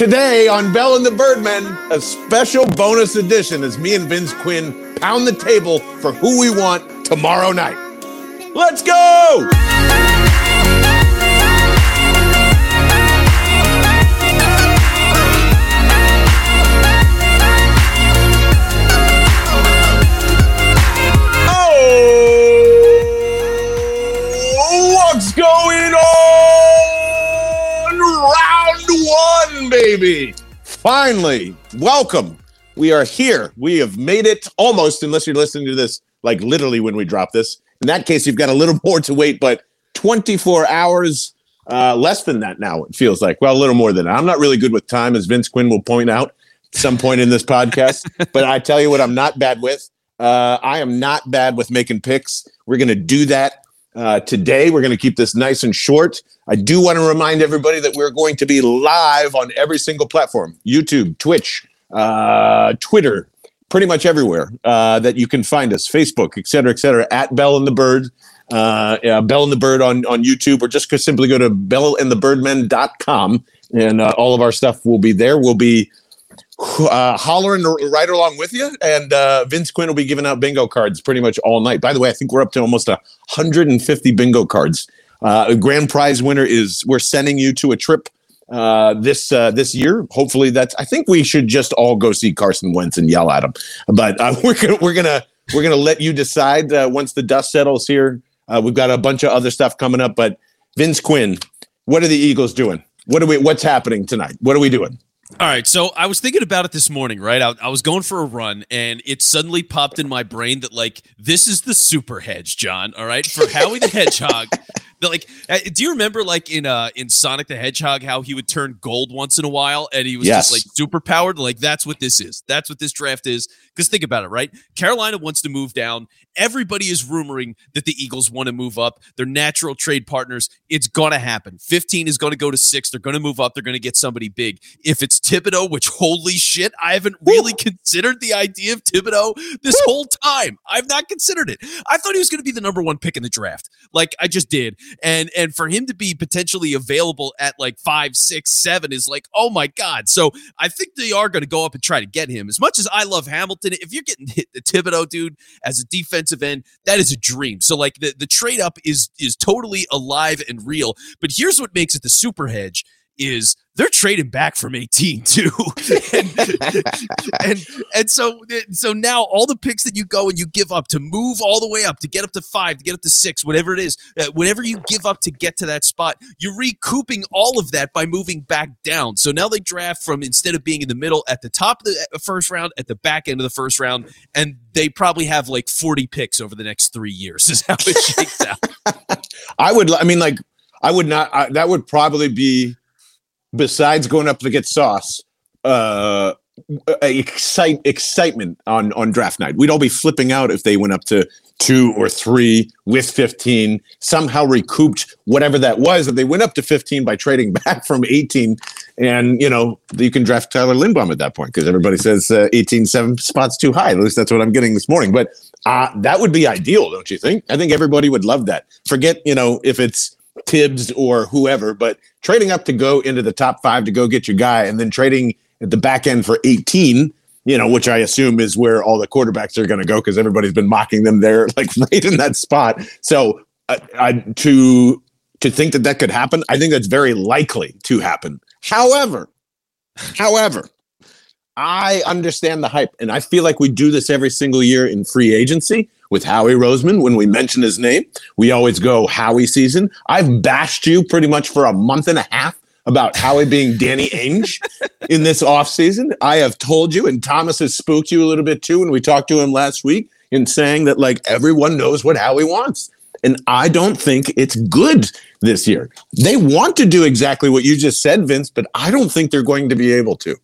Today on Bell and the Birdmen, a special bonus edition as me and Vince Quinn pound the table for who we want tomorrow night. Let's go! Baby. Finally, welcome. We are here. We have made it almost, unless you're listening to this like literally when we drop this. In that case, you've got a little more to wait, but 24 hours uh, less than that now, it feels like. Well, a little more than that. I'm not really good with time, as Vince Quinn will point out at some point in this podcast. but I tell you what, I'm not bad with. Uh, I am not bad with making picks. We're going to do that uh, today. We're going to keep this nice and short. I do want to remind everybody that we're going to be live on every single platform YouTube, Twitch, uh, Twitter, pretty much everywhere uh, that you can find us Facebook, et cetera, et cetera, at Bell and the Bird. Uh, yeah, Bell and the Bird on, on YouTube, or just simply go to bellandthebirdmen.com and uh, all of our stuff will be there. We'll be uh, hollering right along with you. And uh, Vince Quinn will be giving out bingo cards pretty much all night. By the way, I think we're up to almost 150 bingo cards. Uh, a grand prize winner is we're sending you to a trip uh, this uh, this year. Hopefully, that's. I think we should just all go see Carson Wentz and yell at him. But uh, we're gonna we're gonna we're gonna let you decide uh, once the dust settles here. Uh, we've got a bunch of other stuff coming up, but Vince Quinn, what are the Eagles doing? What are we? What's happening tonight? What are we doing? All right, so I was thinking about it this morning, right? I, I, was going for a run, and it suddenly popped in my brain that like this is the super hedge, John. All right, for Howie the Hedgehog. Like, uh, do you remember like in uh in Sonic the Hedgehog how he would turn gold once in a while, and he was Yes. just like super powered? Like that's what this is. That's what this draft is. Because think about it, right? Carolina wants to move down. Everybody is rumoring that the Eagles want to move up. They're natural trade partners. It's to happen. 15 is going to go to six. They're going to move up. They're going to get somebody big. If it's Thibodeaux, which holy shit, I haven't really considered the idea of Thibodeaux this whole time. I've not considered it. I thought he was going to be the number one pick in the draft. Like I just did. And and for him to be potentially available at like five, six, seven is like, oh my God. So I think they are going to go up and try to get him. As much as I love Hamilton, if you're getting hit the Thibodeaux dude as a defensive end, that is a dream. So like the, the trade up is is totally alive and real. But here's what makes it the super hedge is they're trading back from 18 too. and, and and so so now all the picks that you go and you give up to move all the way up to get up to 5 to get up to 6 whatever it is uh, whatever you give up to get to that spot you're recouping all of that by moving back down so now they draft from instead of being in the middle at the top of the uh, first round at the back end of the first round and they probably have like 40 picks over the next 3 years is how it shakes out I would. I mean, like, I would not. I, that would probably be besides going up to get sauce. Uh, excite excitement on on draft night. We'd all be flipping out if they went up to two or three with 15, somehow recouped whatever that was that they went up to 15 by trading back from 18. And, you know, you can draft Tyler Linderbaum at that point because everybody says uh, 18, seven spots too high. At least that's what I'm getting this morning. But uh, that would be ideal, don't you think? I think everybody would love that. Forget, you know, if it's Tibbs or whoever, but trading up to go into the top five to go get your guy and then trading at the back end for 18 you know, which I assume is where all the quarterbacks are going to go because everybody's been mocking them there, like right in that spot. So, uh, I, to to think that that could happen, I think that's very likely to happen. However, however, I understand the hype, and I feel like we do this every single year in free agency with Howie Roseman. When we mention his name, we always go Howie season. I've bashed you pretty much for a month and a half about Howie being Danny Ainge in this offseason. I have told you, and Thomas has spooked you a little bit too when we talked to him last week in saying that like everyone knows what Howie wants. And I don't think it's good this year. They want to do exactly what you just said, Vince, but I don't think they're going to be able to.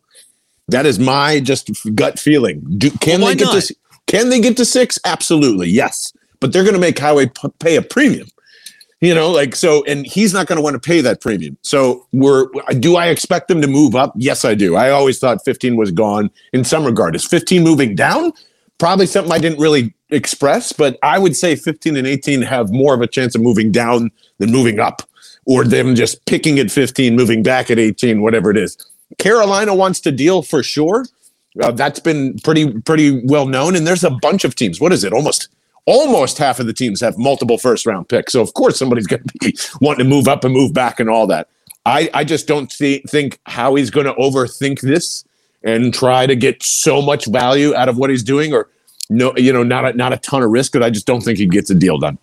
That is my just gut feeling. Do, can Well, they get not? to can they get to six? Absolutely, yes. But they're going to make Howie p- pay a premium. You know, like so, and he's not going to want to pay that premium. So, we're do I expect them to move up? Yes, I do. I always thought 15 was gone in some regard. Is 15 moving down? Probably something I didn't really express, but I would say 15 and 18 have more of a chance of moving down than moving up, or them just picking at 15, moving back at 18, whatever it is. Carolina wants to deal for sure. Uh, that's been pretty pretty well known, and there's a bunch of teams. What is it? Almost almost half of the teams have multiple first round picks. So of course somebody's going to be wanting to move up and move back and all that. I I just don't see, think how he's going to overthink this and try to get so much value out of what he's doing, or no, you know, not a, not a ton of risk. But I just don't think he gets a deal done.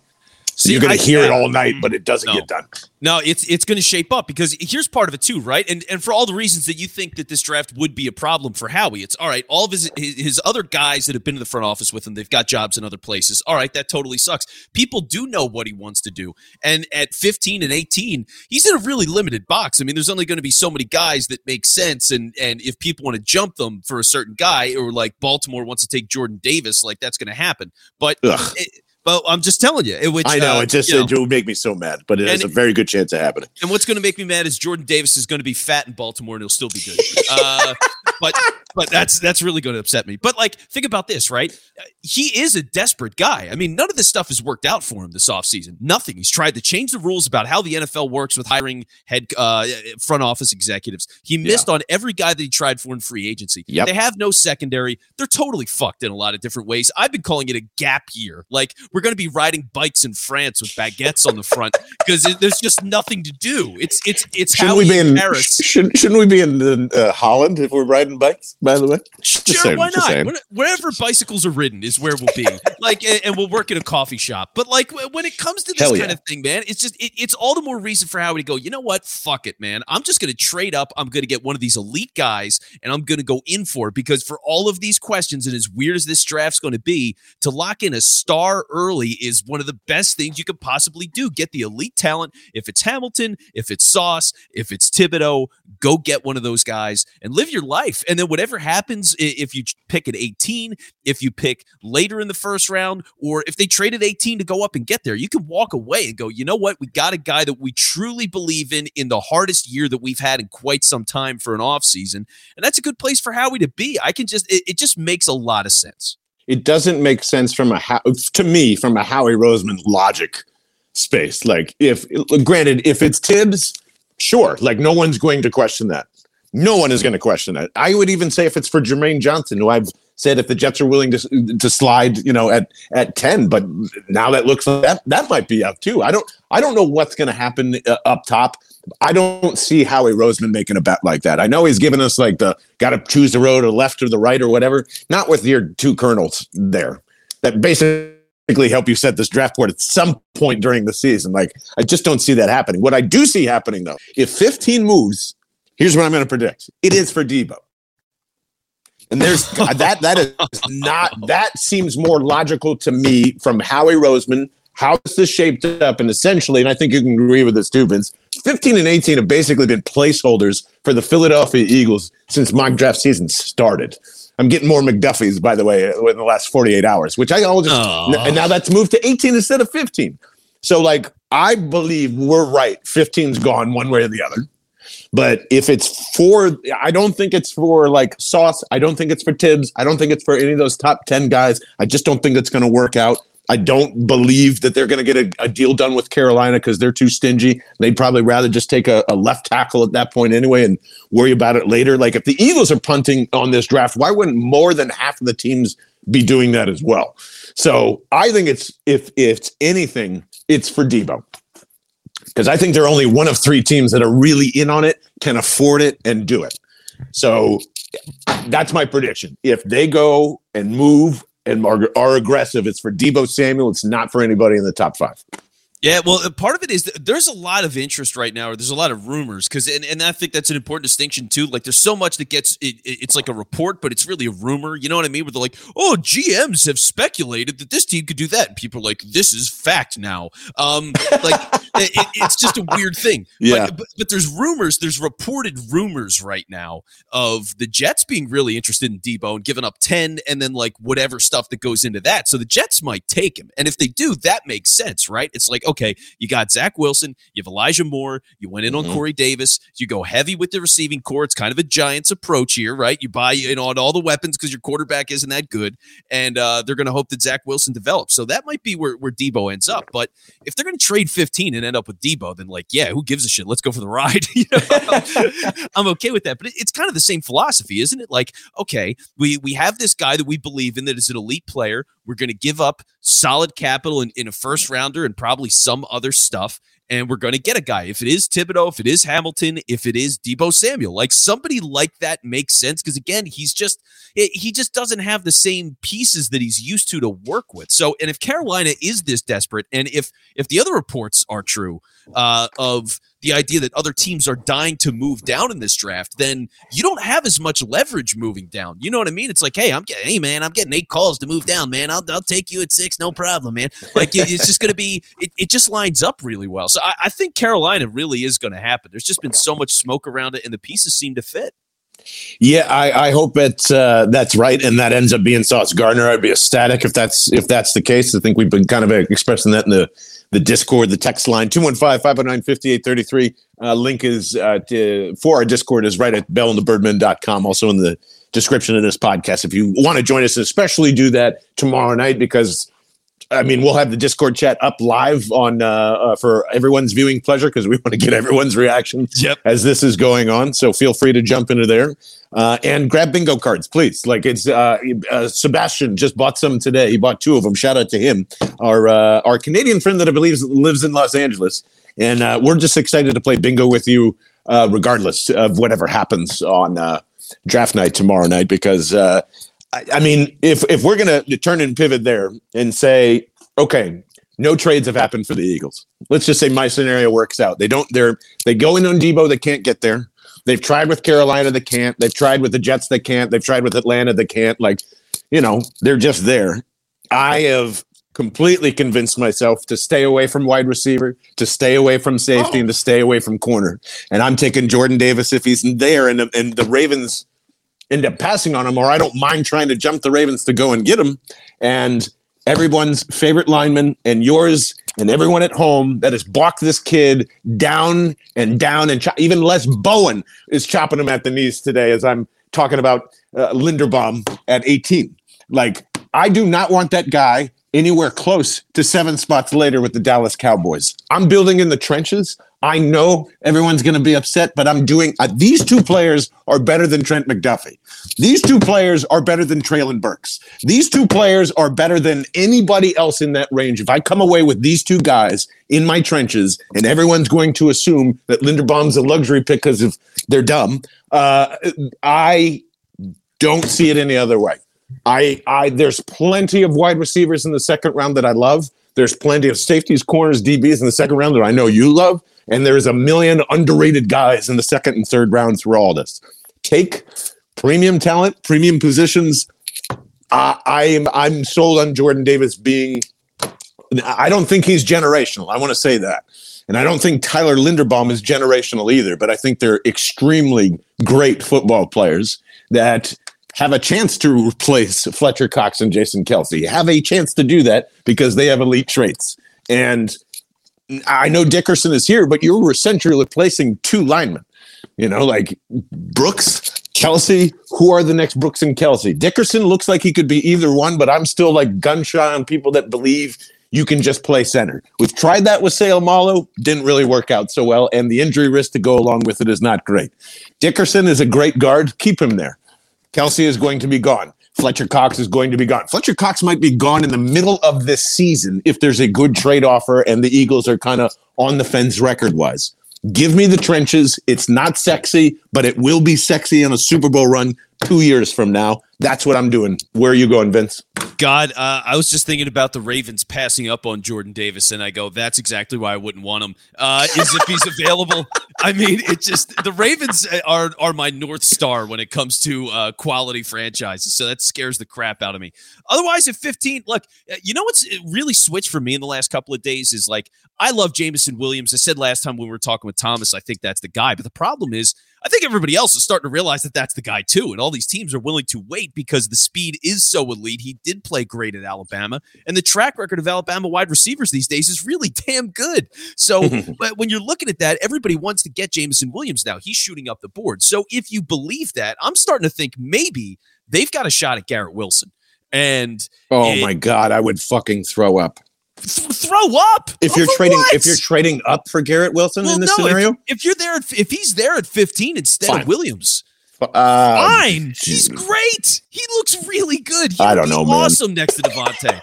See, You're going to hear it all night, but mm-hmm. it doesn't no. get done. No, it's it's going to shape up because here's part of it too, right? And and for all the reasons that you think that this draft would be a problem for Howie, it's all right. All of his his, his other guys that have been in the front office with him, they've got jobs in other places. All right, that totally sucks. People do know what he wants to do, and at 15 and 18, he's in a really limited box. I mean, there's only going to be so many guys that make sense, and and if people want to jump them for a certain guy, or like Baltimore wants to take Jordan Davis, like that's going to happen. But it, but I'm just telling you, which I know uh, it just you know, it would make me so mad, but it has a very good chance of happening. And what's going to make me mad is Jordan Davis is going to be fat in Baltimore and he'll still be good. uh, but but that's that's really going to upset me. But like, think about this, right? He is a desperate guy. I mean, none of this stuff has worked out for him this offseason. Nothing. He's tried to change the rules about how the NFL works with hiring head uh, front office executives. He missed yeah. on every guy that he tried for in free agency. Yep. They have no secondary. They're totally fucked in a lot of different ways. I've been calling it a gap year. Like we're going to be riding bikes in France with baguettes on the front because there's just nothing to do. It's it's it's shouldn't how we be in Paris. Shouldn't, shouldn't we be in uh, Holland if we're riding bikes? By the way, just sure, saying, why not? Wherever bicycles are ridden is where we'll be. like, and, and, we'll work in a coffee shop. But like, when it comes to this Hell kind yeah. of thing, man, it's just it, it's all the more reason for Howie to go. You know what? Fuck it, man. I'm just going to trade up. I'm going to get one of these elite guys, and I'm going to go in for it because for all of these questions, and as weird as this draft's going to be, to lock in a star early is one of the best things you could possibly do. Get the elite talent. If it's Hamilton, if it's Sauce, if it's Thibodeaux, go get one of those guys and live your life. And then whatever happens, if you pick at 18, if you pick later in the first round, or if they traded 18 to go up and get there, you can walk away and go, you know what? We got a guy that we truly believe in in the hardest year that we've had in quite some time for an offseason. And that's a good place for Howie to be. I can just, it, it just makes a lot of sense. It doesn't make sense from a, to me, from a Howie Roseman logic space. Like, if, granted, if it's Tibbs, sure, like no one's going to question that. No one is going to question that. I would even say if it's for Jermaine Johnson, who I've said if the Jets are willing to to slide, you know, at at ten, but now that looks like that that might be up too. I don't I don't know what's going to happen uh, up top. I don't see Howie Roseman making a bet like that. I know he's given us like the got to choose the road or left or the right or whatever. Not with your two colonels there that basically help you set this draft board at some point during the season. Like I just don't see that happening. What I do see happening though, if 15 moves Here's what I'm going to predict. It is for Deebo. And there's that that is not that seems more logical to me from Howie Roseman, How is this shaped up, and essentially, and I think you can agree with this too, Vince. 15 and 18 have basically been placeholders for the Philadelphia Eagles since mock draft season started. I'm getting more McDuffies, by the way, in the last 48 hours, which I all just Aww. and now that's moved to 18 instead of 15. So, like, I believe we're right. 15's gone one way or the other. But if it's for, I don't think it's for like Sauce. I don't think it's for Tibbs. I don't think it's for any of those top 10 guys. I just don't think it's going to work out. I don't believe that they're going to get a, a, deal done with Carolina because they're too stingy. They'd probably rather just take a, a, left tackle at that point anyway and worry about it later. Like if the Eagles are punting on this draft, why wouldn't more than half of the teams be doing that as well? So I think it's if if it's anything, it's for Deebo because I think they're only one of three teams that are really in on it, can afford it, and do it. So that's my prediction. If they go and move and are, are aggressive, it's for Deebo Samuel. It's not for anybody in the top five. Yeah, well, uh, part of it is there's a lot of interest right now, or there's a lot of rumors because, and, and I think that's an important distinction too. Like, there's so much that gets it, it's like a report, but it's really a rumor. You know what I mean? Where they're like, oh, GMs have speculated that this team could do that, and people are like, this is fact now. Um, like, it, it's just a weird thing. Yeah, but, but, but there's rumors, there's reported rumors right now of the Jets being really interested in Deebo and giving up ten, and then like whatever stuff that goes into that. So the Jets might take him, and if they do, that makes sense, right? It's like okay you got Zach Wilson, you have Elijah Moore, you went in mm-hmm. on Corey Davis, you go heavy with the receiving corps. It's kind of a Giants approach here, right? You buy you know all the weapons because your quarterback isn't that good, and uh, they're going to hope that Zach Wilson develops. So that might be where where Deebo ends up. But if they're going to trade 15 and end up with Deebo, then like, yeah, who gives a shit? Let's go for the ride. you know? I'm okay with that. But it's kind of the same philosophy, isn't it? Like, okay, we we have this guy that we believe in that is an elite player. We're going to give up solid capital in, in a first rounder and probably some other stuff and we're going to get a guy. If it is Thibodeaux, if it is Hamilton, if it is Deebo Samuel, like somebody like that makes sense because again, he's just he just doesn't have the same pieces that he's used to to work with. So, and if Carolina is this desperate, and if if the other reports are true uh, of the idea that other teams are dying to move down in this draft, then you don't have as much leverage moving down. You know what I mean? It's like, hey, I'm getting, hey man, I'm getting eight calls to move down, man. I'll, I'll take you at six, no problem, man. Like it's just going to be, it, it just lines up really well. So I, I think Carolina really is going to happen. There's just been so much smoke around it, and the pieces seem to fit. Yeah, I, I hope it's uh, that's right, and that ends up being Sauce Gardner. I'd be ecstatic if that's if that's the case. I think we've been kind of expressing that in the the Discord, the text line 215-509-5833. Uh, link is uh, to, for our Discord is right at bellandthebirdman.com. Also in the description of this podcast. If you want to join us, especially do that tomorrow night because I mean, we'll have the Discord chat up live on uh, uh, for everyone's viewing pleasure because we want to get everyone's reaction yep. as this is going on. So feel free to jump into there uh, and grab bingo cards, please. Like it's uh, uh, Sebastian just bought some today. He bought two of them. Shout out to him, our uh, our Canadian friend that I believe lives in Los Angeles, and we're just excited to play bingo with you, regardless of whatever happens on draft night tomorrow night because I, mean, if if we're gonna turn and pivot there and say, okay, no trades have happened for the Eagles. Let's just say my scenario works out. They don't. They're they go in on Deebo. They can't get there. They've tried with Carolina. They can't. They've tried with the Jets. They can't. They've tried with Atlanta. They can't. Like, you know, they're just there. I have completely convinced myself to stay away from wide receiver, to stay away from safety, oh. and to stay away from corner. And I'm taking Jordan Davis if he's there. And and the Ravens end up passing on him, or I don't mind trying to jump the Ravens to go and get him. And everyone's favorite lineman and yours and everyone at home that has blocked this kid down and down and even Les Bowen is chopping him at the knees today as I'm talking about uh, Linderbaum at 18. Like, I do not want that guy anywhere close to seven spots later with the Dallas Cowboys. I'm building in the trenches. I know everyone's going to be upset, but I'm doing uh, these two players are better than Trent McDuffie. These two players are better than Treylon Burks. These two players are better than anybody else in that range. If I come away with these two guys in my trenches and everyone's going to assume that Linderbaum's a luxury pick because of they're dumb, uh, I don't see it any other way. I, I, there's plenty of wide receivers in the second round that I love. There's plenty of safeties, corners, DBs in the second round that I know you love. And there's a million underrated guys in the second and third rounds for all this. Take premium talent, premium positions. Uh, I am I'm sold on Jordan Davis being. I don't think he's generational. I want to say that. And I don't think Tyler Linderbaum is generational either, but I think they're extremely great football players that have a chance to replace Fletcher Cox and Jason Kelce, have a chance to do that because they have elite traits. And I know Dickerson is here, but you're essentially replacing two linemen. You know, like Brooks, Kelce, Who are the next Brooks and Kelce? Dickerson looks like he could be either one, but I'm still like gun shy on people that believe you can just play center. We've tried that with Seumalo, didn't really work out so well, and the injury risk to go along with it is not great. Dickerson is a great guard. Keep him there. Kelce is going to be gone. Fletcher Cox is going to be gone. Fletcher Cox might be gone in the middle of this season if there's a good trade offer and the Eagles are kind of on the fence record wise. Give me the trenches. It's not sexy, but it will be sexy on a Super Bowl run two years from now. That's what I'm doing. Where are you going, Vince? God, uh, I was just thinking about the Ravens passing up on Jordan Davis, and I go, that's exactly why I wouldn't want him. Uh, is if he's available. I mean, it just the Ravens are are my north star when it comes to uh, quality franchises, so that scares the crap out of me. Otherwise, at 15, look, uh, you know what's really switched for me in the last couple of days is like I love Jameson Williams. I said last time we were talking with Thomas, I think that's the guy, but the problem is I think everybody else is starting to realize that that's the guy too. And all these teams are willing to wait because the speed is so elite. He did play great at Alabama. And the track record of Alabama wide receivers these days is really damn good. So but when you're looking at that, everybody wants to get Jameson Williams now. He's shooting up the board. So if you believe that, I'm starting to think maybe they've got a shot at Garrett Wilson. And oh it, my god, I would fucking throw up. Th- throw up if you're trading what? if you're trading up for Garrett Wilson well, in this no, scenario. If, if, you're there, at, if he's there at 15 instead Fine. of Williams, uh, fine. He's great. He looks really good. He I don't know, awesome man. next to DeVonta.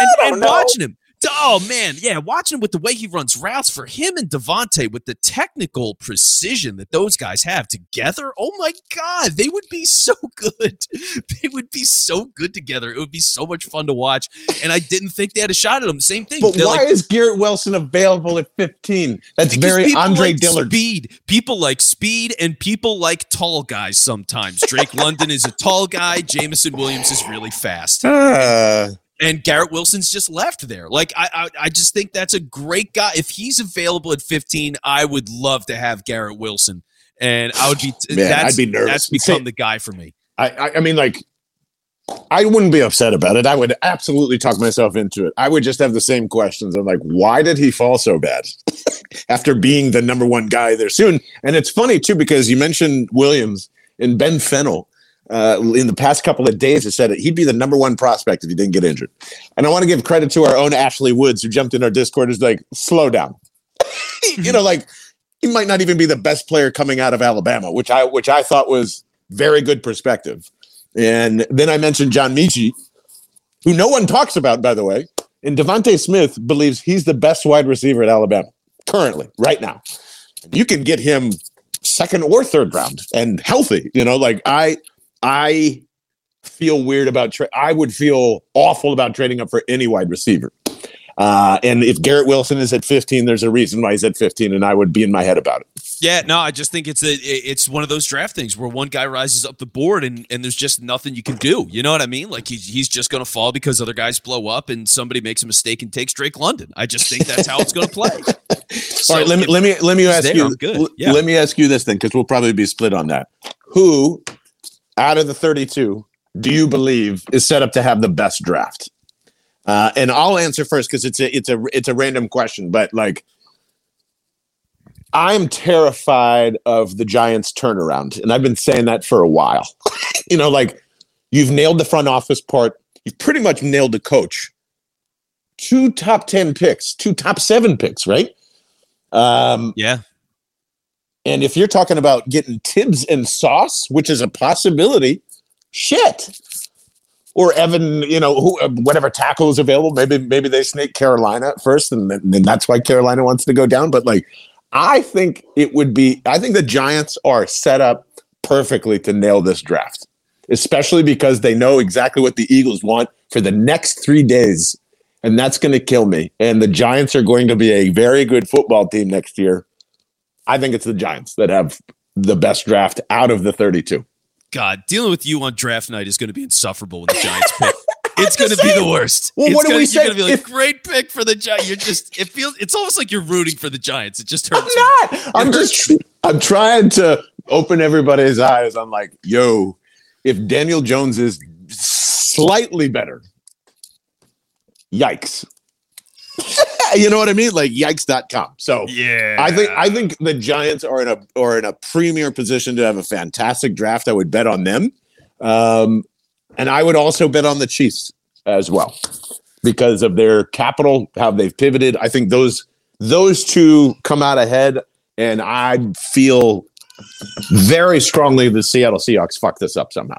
and, and watching him, Oh man, yeah, watching with the way he runs routes for him and DeVonta with the technical precision that those guys have together. Oh my god, they would be so good. They would be so good together. It would be so much fun to watch. And I didn't think they had a shot at him. Same thing. But They're why like, is Garrett Wilson available at 15? That's very Andre like Dillard. Speed. People like speed and people like tall guys sometimes. Drake London is a tall guy. Jameson Williams is really fast. Uh, and Garrett Wilson's just left there. Like I, I, I just think that's a great guy. If he's available at 15, I would love to have Garrett Wilson, and I would be. Man, that's, I'd be nervous. That's become the guy for me. I, I, I mean, like, I wouldn't be upset about it. I would absolutely talk myself into it. I would just have the same questions. I'm like, why did he fall so bad after being the number one guy there soon? And it's funny too because you mentioned Williams and Ben Fennell uh, in the past couple of days has said that he'd be the number one prospect if he didn't get injured. And I want to give credit to our own Ashley Woods, who jumped in our Discord, is like, slow down. you know, like he might not even be the best player coming out of Alabama, which I which I thought was very good perspective. And then I mentioned John Metchie, who no one talks about, by the way. And DeVonta Smith believes he's the best wide receiver at Alabama currently, right now. You can get him second or third round and healthy. You know, like I I feel weird about tra- I would feel awful about trading up for any wide receiver. Uh, and if Garrett Wilson is at 15, there's a reason why he's at 15, and I would be in my head about it. Yeah, no, I just think it's a it's one of those draft things where one guy rises up the board and and there's just nothing you can do. You know what I mean? Like he's he's just going to fall because other guys blow up and somebody makes a mistake and takes Drake London. I just think that's how it's going to play. so All right, let me let me let me ask there, you. Good. Yeah. Let me ask you this thing because we'll probably be split on that. Who out of the 32 do you believe is set up to have the best draft? Uh, and I'll answer first because it's a it's a it's a random question, but like I'm terrified of the Giants turnaround, and I've been saying that for a while. you know, like you've nailed the front office part, you've pretty much nailed the coach. Two top ten picks, two top seven picks, right? Um, yeah. And if you're talking about getting Tibbs and Sauce, which is a possibility, shit. Or Evan, you know, who, uh, whatever tackle is available. Maybe maybe they snake Carolina first, and then, and that's why Carolina wants to go down. But like, I think it would be. I think the Giants are set up perfectly to nail this draft, especially because they know exactly what the Eagles want for the next three days, and that's going to kill me. And the Giants are going to be a very good football team next year I think it's the Giants that have the best draft out of the 32. God, dealing with you on draft night is going to be insufferable with the Giants pick. It's going to be the worst. Well, it's what do gonna, we say? You're going to be like, if, great pick for the Giants. You're just, it feels, it's almost like you're rooting for the Giants. It just hurts. I'm not. I'm just, I'm trying to open everybody's eyes. I'm like, yo, if Daniel Jones is slightly better, yikes you know what I mean? Like yikes.com. So yeah, I think I think the Giants are in a are in a premier position to have a fantastic draft. I would bet on them. Um, and I would also bet on the Chiefs as well because of their capital, how they've pivoted. I think those those two come out ahead, and I feel very strongly the Seattle Seahawks fuck this up somehow.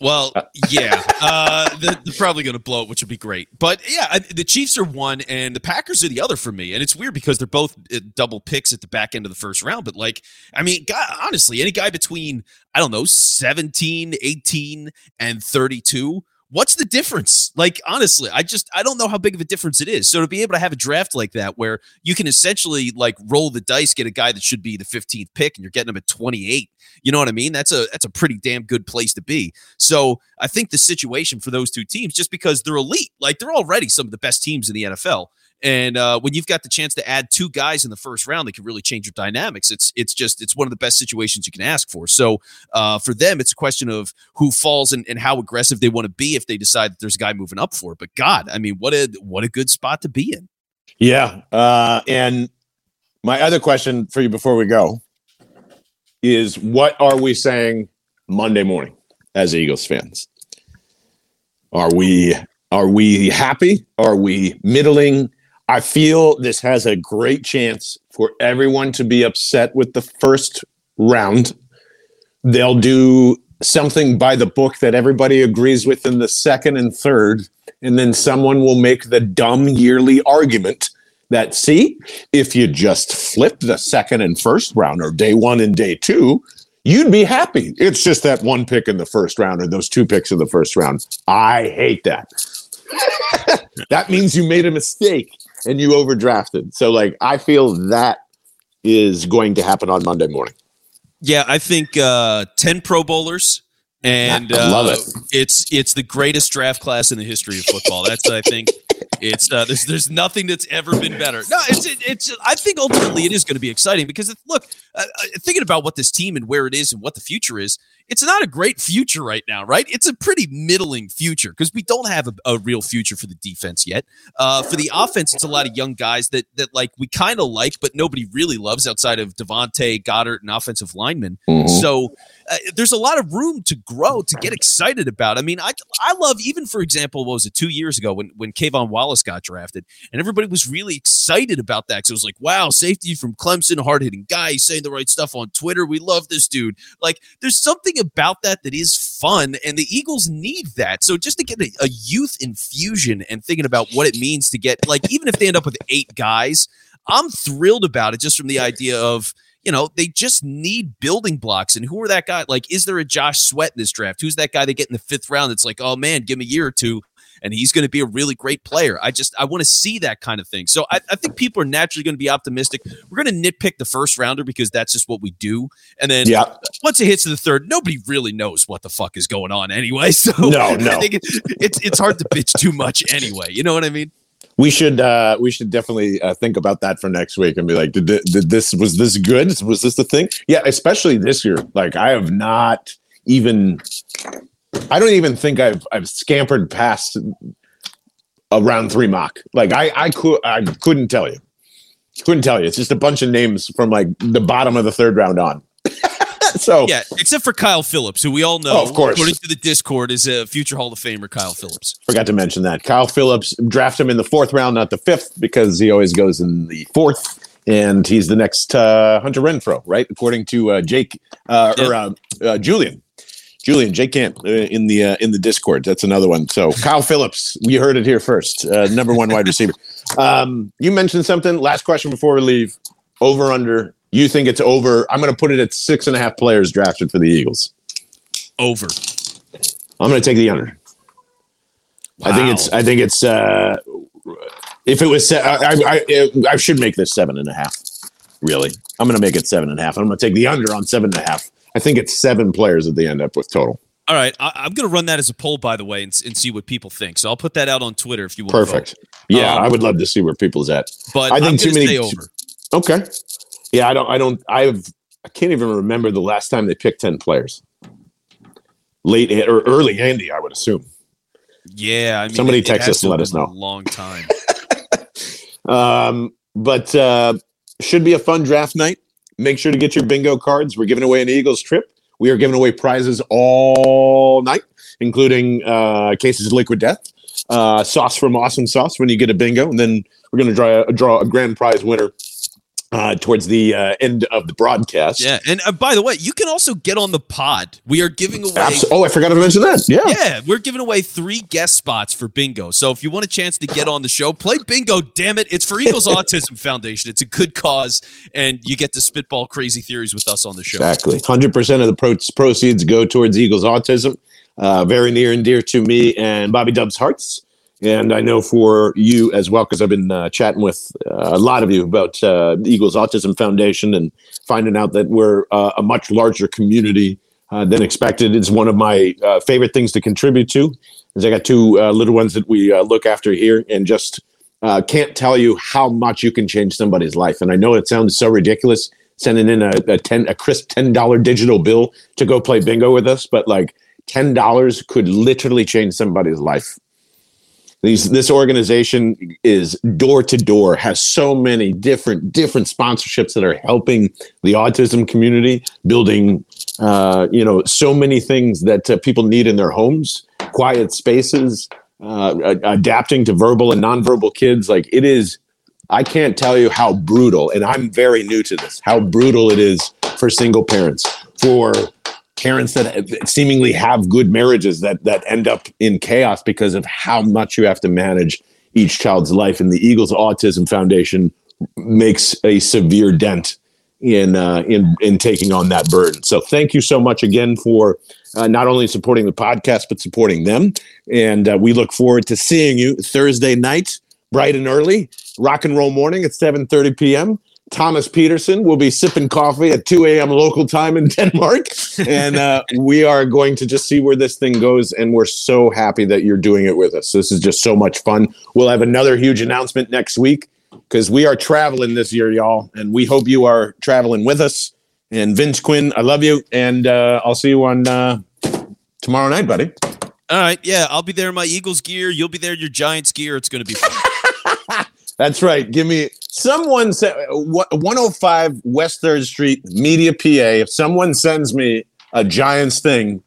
Well, yeah, uh, they're, they're, probably going to blow it, which would be great. But yeah, the Chiefs are one, and the Packers are the other for me. And it's weird because they're both uh, double picks at the back end of the first round. But like, I mean, God, honestly, any guy between I don't know 17, 18, and 32 what's the difference? Like, honestly, I just I don't know how big of a difference it is. So to be able to have a draft like that where you can essentially like roll the dice, get a guy that should be the 15th pick, and you're getting him at 28. You know what I mean? That's a that's a pretty damn good place to be. So I think the situation for those two teams, just because they're elite, like they're already some of the best teams in the NFL. And uh, when you've got the chance to add two guys in the first round that can really change your dynamics, it's it's just it's one of the best situations you can ask for. So uh, for them, it's a question of who falls and, and how aggressive they want to be if they decide that there's a guy moving up for it. But God, I mean, what a what a good spot to be in. Yeah, uh, and my other question for you before we go is, what are we saying Monday morning as Eagles fans? Are we are we happy? Are we middling? I feel this has a great chance for everyone to be upset with the first round. They'll do something by the book that everybody agrees with in the second and third, and then someone will make the dumb yearly argument that see, if you just flip the second and first round or day one and day two, you'd be happy. It's just that one pick in the first round or those two picks in the first round. I hate that. that means you made a mistake and you overdrafted. So, like, I feel that is going to happen on Monday morning. Yeah, I think uh, ten Pro Bowlers, and I love uh, it. It's it's the greatest draft class in the history of football. That's I think it's uh, there's there's nothing that's ever been better. No, it's it, it's I think ultimately it is going to be exciting because it, look, uh, uh, thinking about what this team and where it is and what the future is, it's not a great future right now, right? It's a pretty middling future because we don't have a, a real future for the defense yet. Uh, for the offense, it's a lot of young guys that that like we kind of like, but nobody really loves outside of DeVonta Goedert and offensive linemen. Mhm. So uh, there's a lot of room to grow to get excited about. I mean, I I love even for example, what was it two years ago when when K'Von Wallace got drafted, and everybody was really excited about that because it was like, wow, safety from Clemson, hard hitting guy, he's saying the right stuff on Twitter. We love this dude. Like, there's something about that that is fun, and the Eagles need that. So just to get a, a youth infusion and thinking about what it means to get like even if they end up with eight guys, I'm thrilled about it just from the idea of you know, they just need building blocks. And who are that guy? Like, is there a Josh Sweat in this draft? Who's that guy they get in the fifth round It's like, oh man, give him a year or two and he's going to be a really great player. I just, I want to see that kind of thing. So I, I think people are naturally going to be optimistic. We're going to nitpick the first rounder because that's just what we do. And then Yeah. once it hits the third, nobody really knows what the fuck is going on anyway. So No, no. I think it, it's, it's hard to bitch too much anyway. You know what I mean? We should uh we should definitely uh, think about that for next week and be like, did, did this was this good? Was this the thing? Yeah, especially this year. Like I have not even I don't even think I've I've scampered past a round three mock. Like I I could I couldn't tell you. Couldn't tell you. It's just a bunch of names from like the bottom of the third round on. so Yeah, except for Kyle Phillips, who we all know, Oh, of course. according to the Discord, is a future Hall of Famer. Kyle Phillips. forgot to mention that Kyle Phillips draft him in the fourth round, not the fifth, because he always goes in the fourth, and he's the next uh, Hunter Renfrow, right? According to uh, Jake uh, or uh, uh, Julian, Julian Jake Camp uh, in the uh, in the Discord. That's another one. So Kyle Phillips, we heard it here first, uh, number one wide receiver. Um, you mentioned something. Last question before we leave. Over under. You think it's over? I'm going to put it at six and a half players drafted for the Eagles. Over. I'm going to take the under. I think it's. I think it's. Uh, if it was, se- I, I, I, I should make this seven and a half. Really, I'm going to make it seven and a half. I'm going to take the under on seven and a half. I think it's seven players that they end up with total. All right, I, I'm going to run that as a poll, by the way, and, and see what people think. So I'll put that out on Twitter if you want. Perfect. Yeah, Um, I would love to see where people's at. But I think too many- Stay over. Okay. Yeah, I don't. I don't. I've. I can't even remember the last time they picked ten players. Late or early Andy, I would assume. Yeah, I mean, Somebody it- text us and let us know. long time. Um, but uh, should be a fun draft night. Make sure to get your bingo cards. We're giving away an Eagles trip. We are giving away prizes all night, including uh, cases of liquid death, uh, sauce from Awesome Sauce when you get a bingo, and then we're going to draw a, draw a grand prize winner uh, towards the uh, end of the broadcast. yeah, and uh, by the way, you can also get on the pod. We are giving away. Oh, I forgot to mention that. Yeah. Yeah, we're giving away three guest spots for bingo. So if you want a chance to get on the show, play bingo. Damn it, it's for Eagles Autism Foundation. It's a good cause, and you get to spitball crazy theories with us on the show. Exactly. 100% of the pro- proceeds go towards Eagles Autism. Uh, very near and dear to me and Bobby Dub's hearts. And I know for you as well, because I've been uh, chatting with uh, a lot of you about uh, the Eagles Autism Foundation and finding out that we're uh, a much larger community uh, than expected. It's one of my uh, favorite things to contribute to. Is I got two little ones that we look after here, and just can't tell you how much you can change somebody's life. And I know it sounds so ridiculous sending in a, a ten a crisp ten dollar digital bill to go play bingo with us, but like ten dollars could literally change somebody's life. These this organization is door to door, has so many different different sponsorships that are helping the autism community, building uh, you know so many things that uh, people need in their homes, quiet spaces, uh, adapting to verbal and nonverbal kids. Like it is, I can't tell you how brutal, and I'm very new to this. How brutal it is for single parents, for parents that seemingly have good marriages that that end up in chaos because of how much you have to manage each child's life. And the Eagles Autism Foundation makes a severe dent in uh, in in taking on that burden. So thank you so much again for uh, not only supporting the podcast but supporting them. And uh, we look forward to seeing you Thursday night, bright and early, rock and roll morning at seven thirty p.m. Thomas Peterson will be sipping coffee at 2 a.m. local time in Denmark. And uh, we are going to just see where this thing goes. And we're so happy that you're doing it with us. This is just so much fun. We'll have another huge announcement next week because we are traveling this year, y'all. And we hope you are traveling with us. And Vince Quinn, I love you. And uh, I'll see you on uh, tomorrow night, buddy. All right. Yeah. I'll be there in my Eagles gear. You'll be there in your Giants gear. It's going to be fun. That's right. Give me someone said 105 West 3rd Street, Media PA. If someone sends me a Giants thing,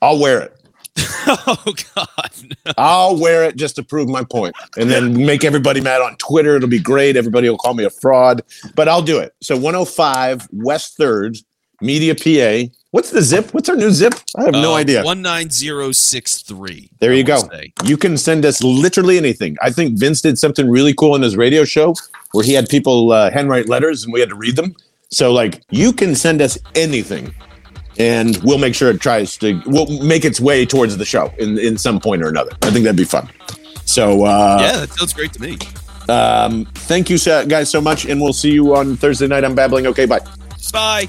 I'll wear it. oh God! No. I'll wear it just to prove my point, and then make everybody mad on Twitter. It'll be great. Everybody will call me a fraud, but I'll do it. So 105 West Third, Media PA. What's the zip? What's our new zip? I have uh, no idea. Zero six three. There you go. Say. You can send us literally anything. I think Vince did something really cool in his radio show where he had people uh, handwrite letters and we had to read them. So like, you can send us anything and we'll make sure it tries to we'll make its way towards the show in in some point or another. I think that'd be fun. So uh, yeah, that sounds great to me. Um, thank you guys so much, and we'll see you on Thursday night. I'm babbling. Okay, bye. Bye.